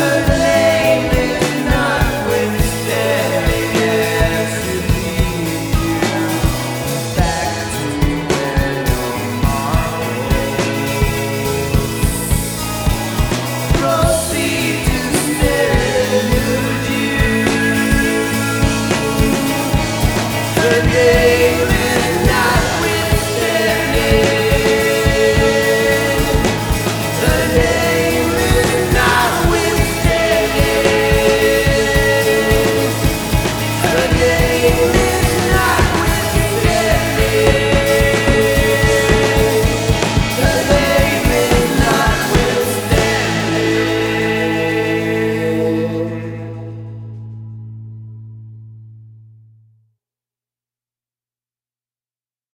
heard.